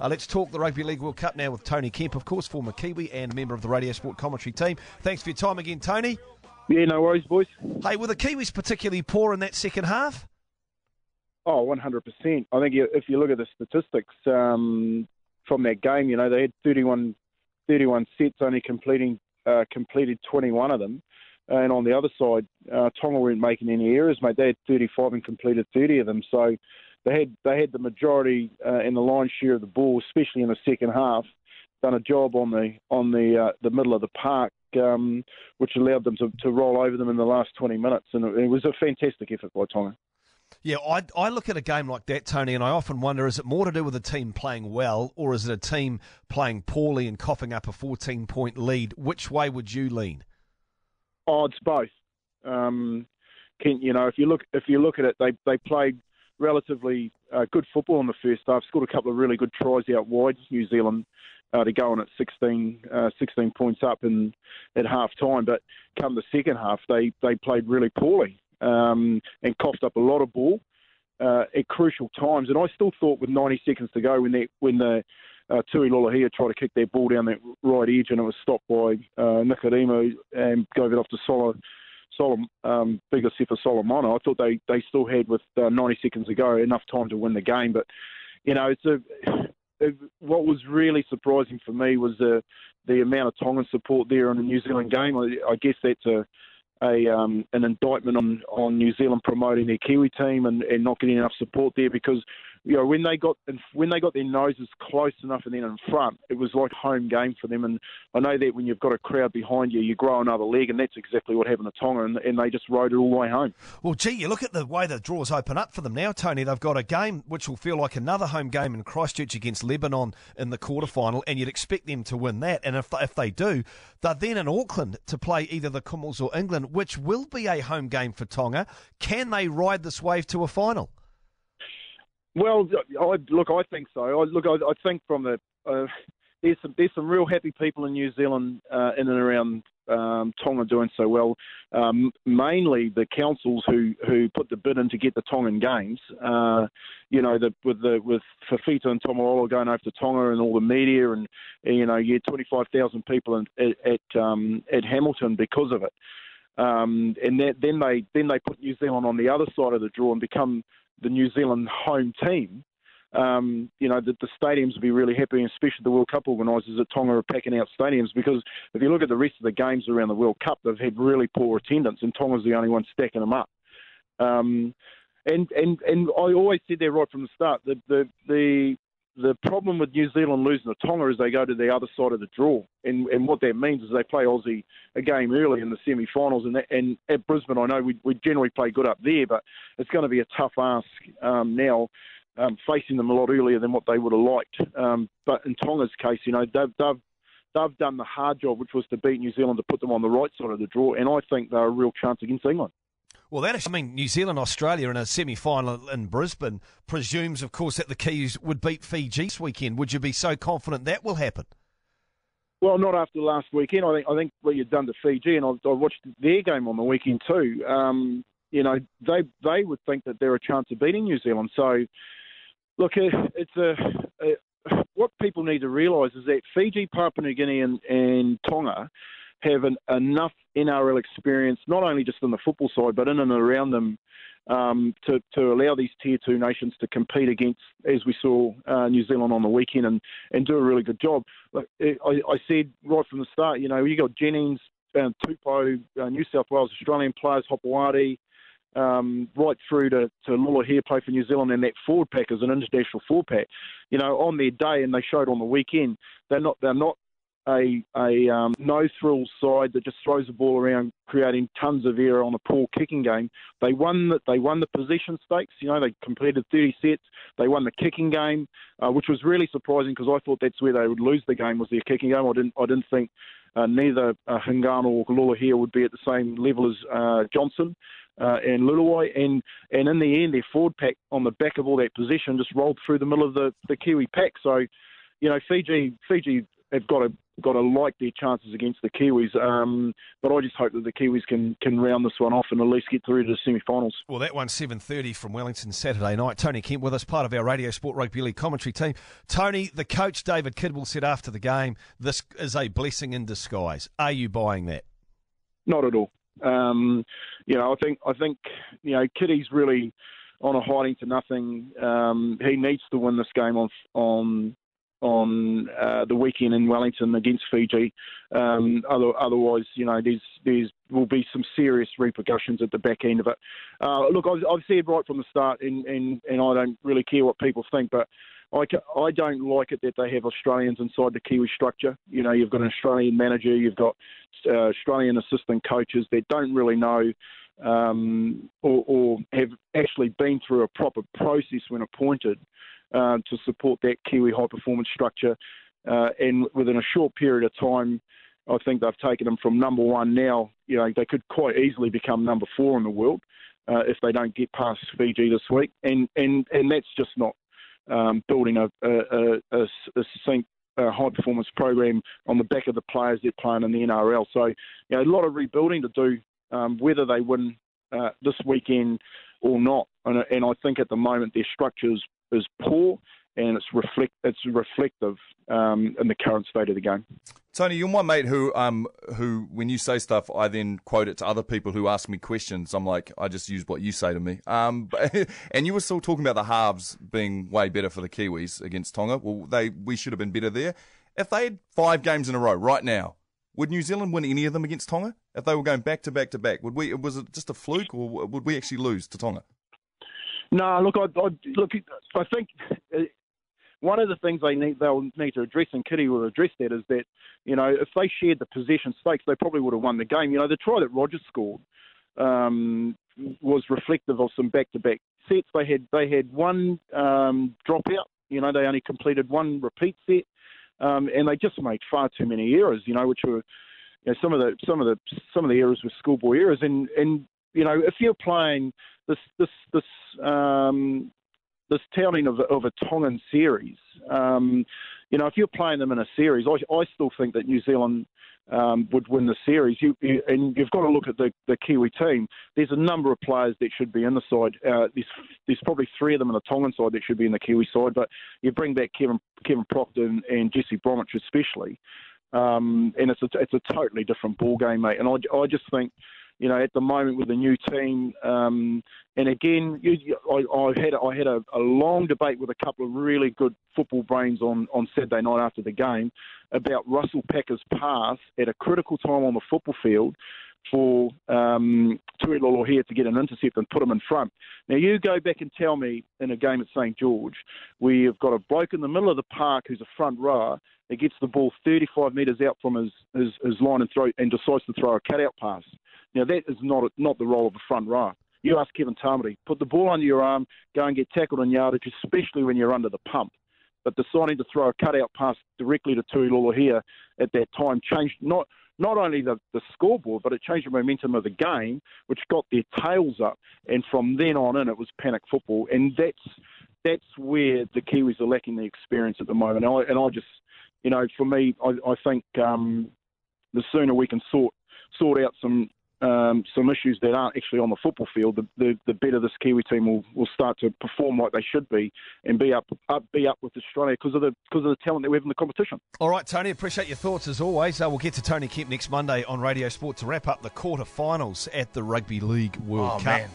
Uh, let's talk the Rugby League World Cup now with Tony Kemp, of course, former Kiwi and member of the Radio Sport commentary team. Thanks for your time again, Tony. Yeah, no worries, boys. Hey, were the Kiwis particularly poor in that second half? Oh, 100%. I think if you look at the statistics um, from that game, you know, they had 31, 31 sets, only completing uh, completed 21 of them. And on the other side, uh, Tonga weren't making any errors, mate. They had 35 and completed 30 of them. So they had they had the majority uh, in the line share of the ball, especially in the second half. Done a job on the on the uh, the middle of the park, um, which allowed them to, to roll over them in the last 20 minutes, and it, it was a fantastic effort by Tonga. Yeah, I, I look at a game like that, Tony, and I often wonder is it more to do with a team playing well or is it a team playing poorly and coughing up a 14 point lead? Which way would you lean? Oh, it's both. Um, can, you know, if you look if you look at it, they they played relatively uh, good football in the first half. Scored a couple of really good tries out wide. New Zealand uh, to go on at 16, uh, 16 points up in at half time, but come the second half, they they played really poorly um, and coughed up a lot of ball uh, at crucial times. And I still thought with 90 seconds to go when they when the uh, Tui Lolohea tried to kick their ball down that right edge and it was stopped by uh, and gave it off to Solo, Solo, um, bigger Sefa Solomona. I thought they, they still had, with uh, 90 seconds to go, enough time to win the game. But, you know, it's a, it, what was really surprising for me was the, the amount of Tongan support there in the New Zealand game. I, I guess that's a, a um, an indictment on, on New Zealand promoting their Kiwi team and, and not getting enough support there because you know, when they got when they got their noses close enough and then in front, it was like home game for them. And I know that when you've got a crowd behind you, you grow another leg, and that's exactly what happened to Tonga, and, and they just rode it all the way home. Well, gee, you look at the way the draws open up for them now, Tony. They've got a game which will feel like another home game in Christchurch against Lebanon in the quarterfinal, and you'd expect them to win that. And if if they do, they're then in Auckland to play either the Commonwealth or England, which will be a home game for Tonga. Can they ride this wave to a final? Well, I, look, I think so. I, look, I, I think from the uh, there's some there's some real happy people in New Zealand uh, in and around um, Tonga doing so well. Um, mainly the councils who, who put the bid in to get the Tongan games. Uh, you know, the, with the with Fifita and Taumalolo going over to Tonga and all the media and you know, had 25,000 people in, at at, um, at Hamilton because of it. Um, and that, then they then they put New Zealand on the other side of the draw and become the New Zealand home team, um, you know, the, the stadiums will be really happy, and especially the World Cup organisers at Tonga are packing out stadiums because if you look at the rest of the games around the World Cup, they've had really poor attendance, and Tonga's the only one stacking them up. Um, and and and I always said there right from the start that the the the problem with New Zealand losing to Tonga is they go to the other side of the draw, and and what that means is they play Aussie a game early in the semi-finals, and and at Brisbane I know we we generally play good up there, but it's going to be a tough ask um, now. Um, facing them a lot earlier than what they would have liked, um, but in Tonga's case, you know they've, they've they've done the hard job, which was to beat New Zealand to put them on the right side of the draw, and I think they're a real chance against England. Well, that I mean, New Zealand, Australia in a semi final in Brisbane presumes, of course, that the Kiwis would beat Fiji this weekend. Would you be so confident that will happen? Well, not after last weekend. I think I think what you've done to Fiji, and I, I watched their game on the weekend too. Um, you know, they they would think that they're a chance of beating New Zealand. So, look, it's a, a what people need to realise is that Fiji, Papua New Guinea, and, and Tonga have an, enough NRL experience, not only just on the football side, but in and around them, um, to, to allow these tier two nations to compete against, as we saw uh, New Zealand on the weekend, and, and do a really good job. Like, I, I said right from the start, you know, you got Jennings, uh, Tupou, uh, New South Wales Australian players, Hopoate, um, right through to, to Lolohea play for New Zealand and that forward pack as an international forward pack. You know, on their day, and they showed on the weekend, they're not they're not a, a um, no thrill side that just throws the ball around, creating tons of error on a poor kicking game. They won the, they won the possession stakes. You know, they completed 30 sets. They won the kicking game, uh, which was really surprising because I thought that's where they would lose the game was their kicking game. I didn't I didn't think uh, neither uh, Hingano or Lolohea would be at the same level as uh, Johnson. Uh, and Leuluai, and and in the end, their forward pack on the back of all that position just rolled through the middle of the, the Kiwi pack. So, you know, Fiji Fiji have got a got to like their chances against the Kiwis. Um, but I just hope that the Kiwis can can round this one off and at least get through to the semi-finals. Well, that one's 7.30 from Wellington Saturday night. Tony Kemp with us, part of our Radio Sport Rugby League commentary team. Tony, the coach David Kidwell said after the game, this is a blessing in disguise. Are you buying that? Not at all. Um, you know, I think I think you know Kitty's really on a hiding to nothing. Um, he needs to win this game on on on uh, the weekend in Wellington against Fiji. Um, other, otherwise, you know, there's there's will be some serious repercussions at the back end of it. Uh, look, I've, I've, said right from the start, and, and, and I don't really care what people think, but I, I don't like it that they have Australians inside the Kiwi structure. You know, you've got an Australian manager, you've got uh, Australian assistant coaches that don't really know um, or, or, have actually been through a proper process when appointed uh, to support that Kiwi high performance structure. Uh, and within a short period of time, I think they've taken them from number one now. You know, they could quite easily become number four in the world uh, if they don't get past Fiji this week. And and and that's just not um, building a, a, a, a succinct uh, high performance program on the back of the players they're playing in the NRL. So, you know, a lot of rebuilding to do, um, whether they win uh, this weekend or not. And, and, I think at the moment their structure is, is poor and it's reflect it's reflective um, in the current state of the game. Tony, you're my mate who um who when you say stuff, I then quote it to other people who ask me questions. I'm like, I just use what you say to me. Um, and you were still talking about the halves being way better for the Kiwis against Tonga. Well, they we should have been better there. If they had five games in a row right now, would New Zealand win any of them against Tonga? If they were going back to back to back, would we? Was it just a fluke, or would we actually lose to Tonga? No, look, I, I look. I think one of the things they need they'll need to address, and Kitty will address that, is that you know if they shared the possession stakes, they probably would have won the game. You know, the try that Rogers scored um, was reflective of some back-to-back sets. They had they had one um, dropout. You know, they only completed one repeat set, um, and they just made far too many errors. You know, which were you know, some of the some of the some of the errors were schoolboy errors, and and you know if you're playing this this this um, this touting of, of a Tongan series, um, you know, if you're playing them in a series, I, I still think that New Zealand um, would win the series. You, you, and you've got to look at the, the Kiwi team. There's a number of players that should be in the side. Uh, there's, there's probably three of them in the Tongan side that should be in the Kiwi side. But you bring back Kevin Kevin Proctor and, Jesse Bromwich especially, um, and it's a, it's a totally different ball game, mate. And I, I just think you know, at the moment with the new team. Um, and again, you, I, I, had I had a, a, long debate with a couple of really good football brains on, on Saturday night after the game about Russell Packer's pass at a critical time on the football field for um, Tui Lolohea to get an intercept and put him in front. Now, you go back and tell me in a game at St George, we have got a bloke in the middle of the park who's a front rower that gets the ball 35 metres out from his, his, his line and, throw, and decides to throw a cutout pass. Now, that is not, not the role of a front rower. You ask Kevin Tamati, put the ball under your arm, go and get tackled on yardage, especially when you're under the pump. But deciding to throw a cutout pass directly to Tui here at that time changed not not only the, the scoreboard, but it changed the momentum of the game, which got their tails up. And from then on in, it was panic football. And that's that's where the Kiwis are lacking the experience at the moment. And I, and I just, you know, for me, I, I think um, the sooner we can sort sort out some um, some issues that aren't actually on the football field, the, the, the, better this Kiwi team will, will start to perform like they should be and be up, up be up with Australia because of the because of the talent that we have in the competition. All right, Tony, appreciate your thoughts as always. Uh, we'll get to Tony Kemp next Monday on Radio Sport to wrap up the quarter finals at the Rugby League World oh, Cup. Man.